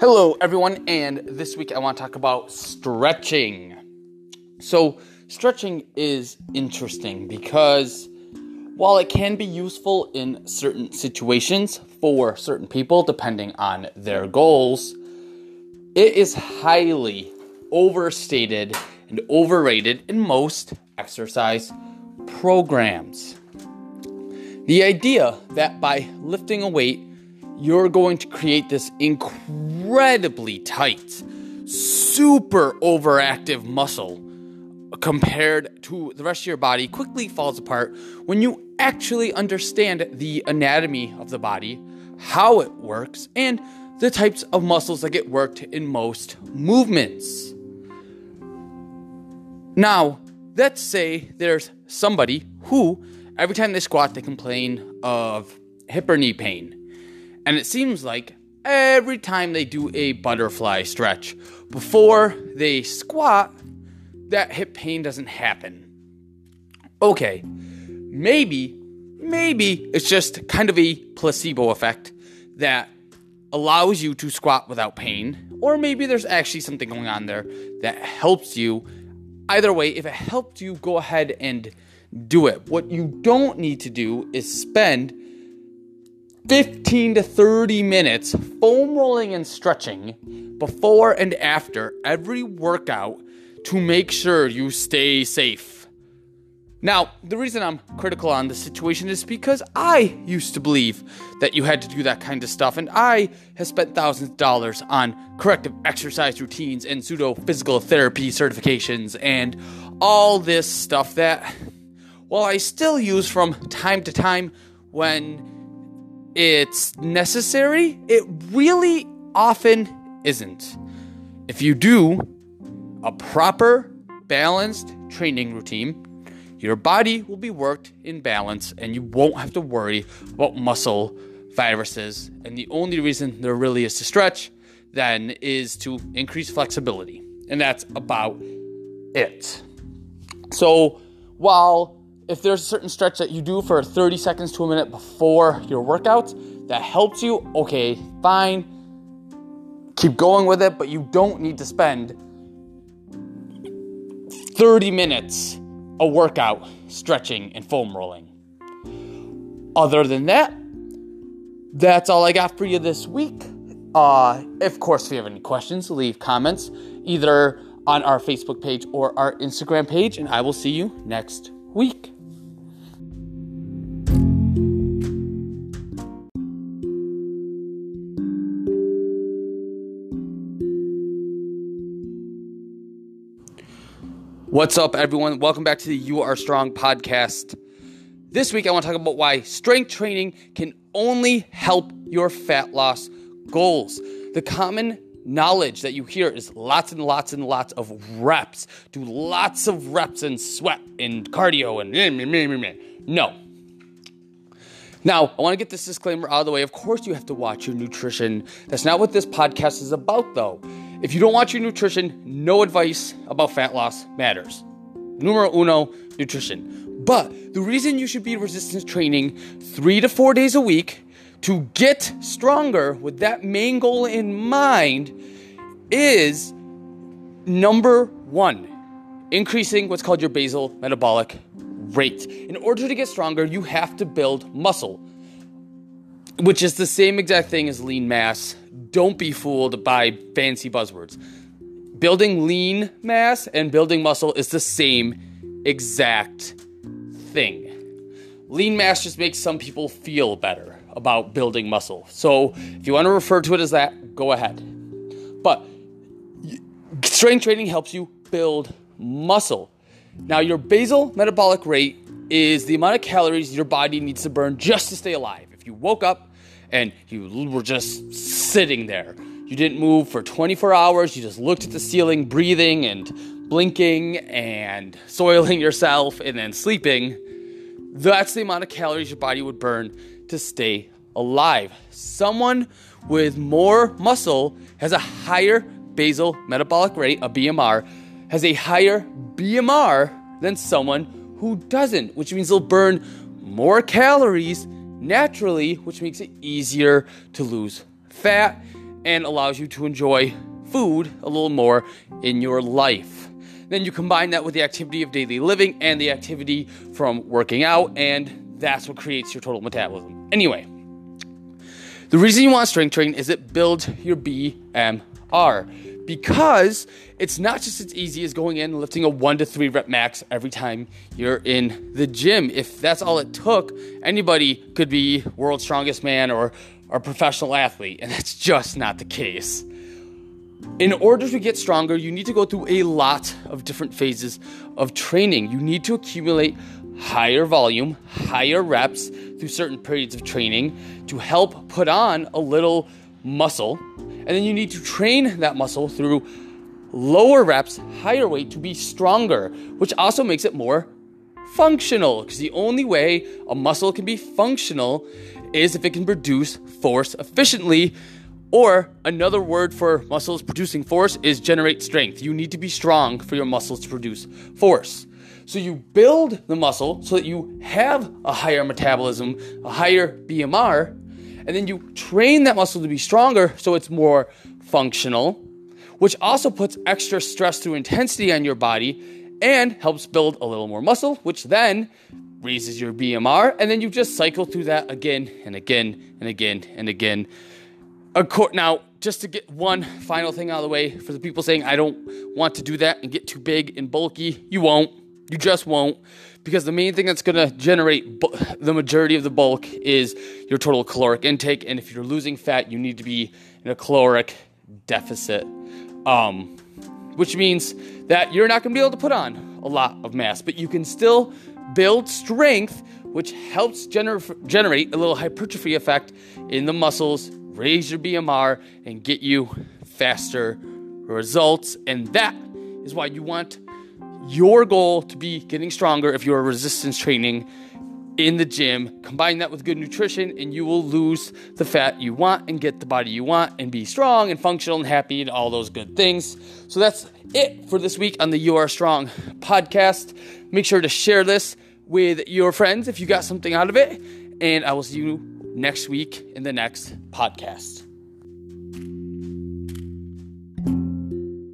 Hello, everyone, and this week I want to talk about stretching. So, stretching is interesting because while it can be useful in certain situations for certain people, depending on their goals, it is highly overstated and overrated in most exercise programs. The idea that by lifting a weight, you're going to create this incredibly tight, super overactive muscle compared to the rest of your body quickly falls apart when you actually understand the anatomy of the body, how it works, and the types of muscles that get worked in most movements. Now, let's say there's somebody who, every time they squat, they complain of hip or knee pain. And it seems like every time they do a butterfly stretch before they squat, that hip pain doesn't happen. Okay, maybe, maybe it's just kind of a placebo effect that allows you to squat without pain, or maybe there's actually something going on there that helps you. Either way, if it helped you, go ahead and do it. What you don't need to do is spend 15 to 30 minutes foam rolling and stretching before and after every workout to make sure you stay safe. Now, the reason I'm critical on this situation is because I used to believe that you had to do that kind of stuff, and I have spent thousands of dollars on corrective exercise routines and pseudo physical therapy certifications and all this stuff that, while I still use from time to time when it's necessary, it really often isn't. If you do a proper, balanced training routine, your body will be worked in balance and you won't have to worry about muscle viruses. And the only reason there really is to stretch then is to increase flexibility. And that's about it. So while if there's a certain stretch that you do for 30 seconds to a minute before your workout that helps you, okay, fine. Keep going with it, but you don't need to spend 30 minutes a workout stretching and foam rolling. Other than that, that's all I got for you this week. Uh, of course, if you have any questions, leave comments either on our Facebook page or our Instagram page, and I will see you next week. What's up, everyone? Welcome back to the You Are Strong podcast. This week, I want to talk about why strength training can only help your fat loss goals. The common knowledge that you hear is lots and lots and lots of reps. Do lots of reps and sweat and cardio and no. Now, I want to get this disclaimer out of the way. Of course, you have to watch your nutrition. That's not what this podcast is about, though. If you don't watch your nutrition, no advice about fat loss matters. Numero uno, nutrition. But the reason you should be resistance training three to four days a week to get stronger with that main goal in mind is number one, increasing what's called your basal metabolic rate. In order to get stronger, you have to build muscle, which is the same exact thing as lean mass don't be fooled by fancy buzzwords. Building lean mass and building muscle is the same exact thing. Lean mass just makes some people feel better about building muscle. So if you want to refer to it as that, go ahead. But strength training helps you build muscle. Now, your basal metabolic rate is the amount of calories your body needs to burn just to stay alive. If you woke up and you were just sitting there. You didn't move for 24 hours. You just looked at the ceiling, breathing and blinking and soiling yourself and then sleeping. That's the amount of calories your body would burn to stay alive. Someone with more muscle has a higher basal metabolic rate, a BMR, has a higher BMR than someone who doesn't, which means they'll burn more calories naturally, which makes it easier to lose fat and allows you to enjoy food a little more in your life. Then you combine that with the activity of daily living and the activity from working out, and that's what creates your total metabolism. Anyway, the reason you want strength training is it builds your BMR because it's not just as easy as going in and lifting a one to three rep max every time you're in the gym. If that's all it took, anybody could be world's strongest man or a professional athlete, and that's just not the case. In order to get stronger, you need to go through a lot of different phases of training. You need to accumulate higher volume, higher reps through certain periods of training to help put on a little muscle. And then you need to train that muscle through lower reps, higher weight to be stronger, which also makes it more functional. Because the only way a muscle can be functional is if it can produce force efficiently. Or another word for muscles producing force is generate strength. You need to be strong for your muscles to produce force. So you build the muscle so that you have a higher metabolism, a higher BMR, and then you train that muscle to be stronger so it's more functional, which also puts extra stress through intensity on your body and helps build a little more muscle, which then raises your BMR, and then you just cycle through that again and again and again and again. Now, just to get one final thing out of the way for the people saying, I don't want to do that and get too big and bulky, you won't. You just won't because the main thing that's going to generate bu- the majority of the bulk is your total caloric intake. And if you're losing fat, you need to be in a caloric deficit, um, which means that you're not going to be able to put on a lot of mass, but you can still build strength, which helps gener- generate a little hypertrophy effect in the muscles, raise your BMR, and get you faster results. And that is why you want your goal to be getting stronger if you're resistance training in the gym. Combine that with good nutrition, and you will lose the fat you want and get the body you want and be strong and functional and happy and all those good things. So that's it for this week on the You Are Strong podcast. Make sure to share this with your friends if you got something out of it. And I will see you next week in the next podcast.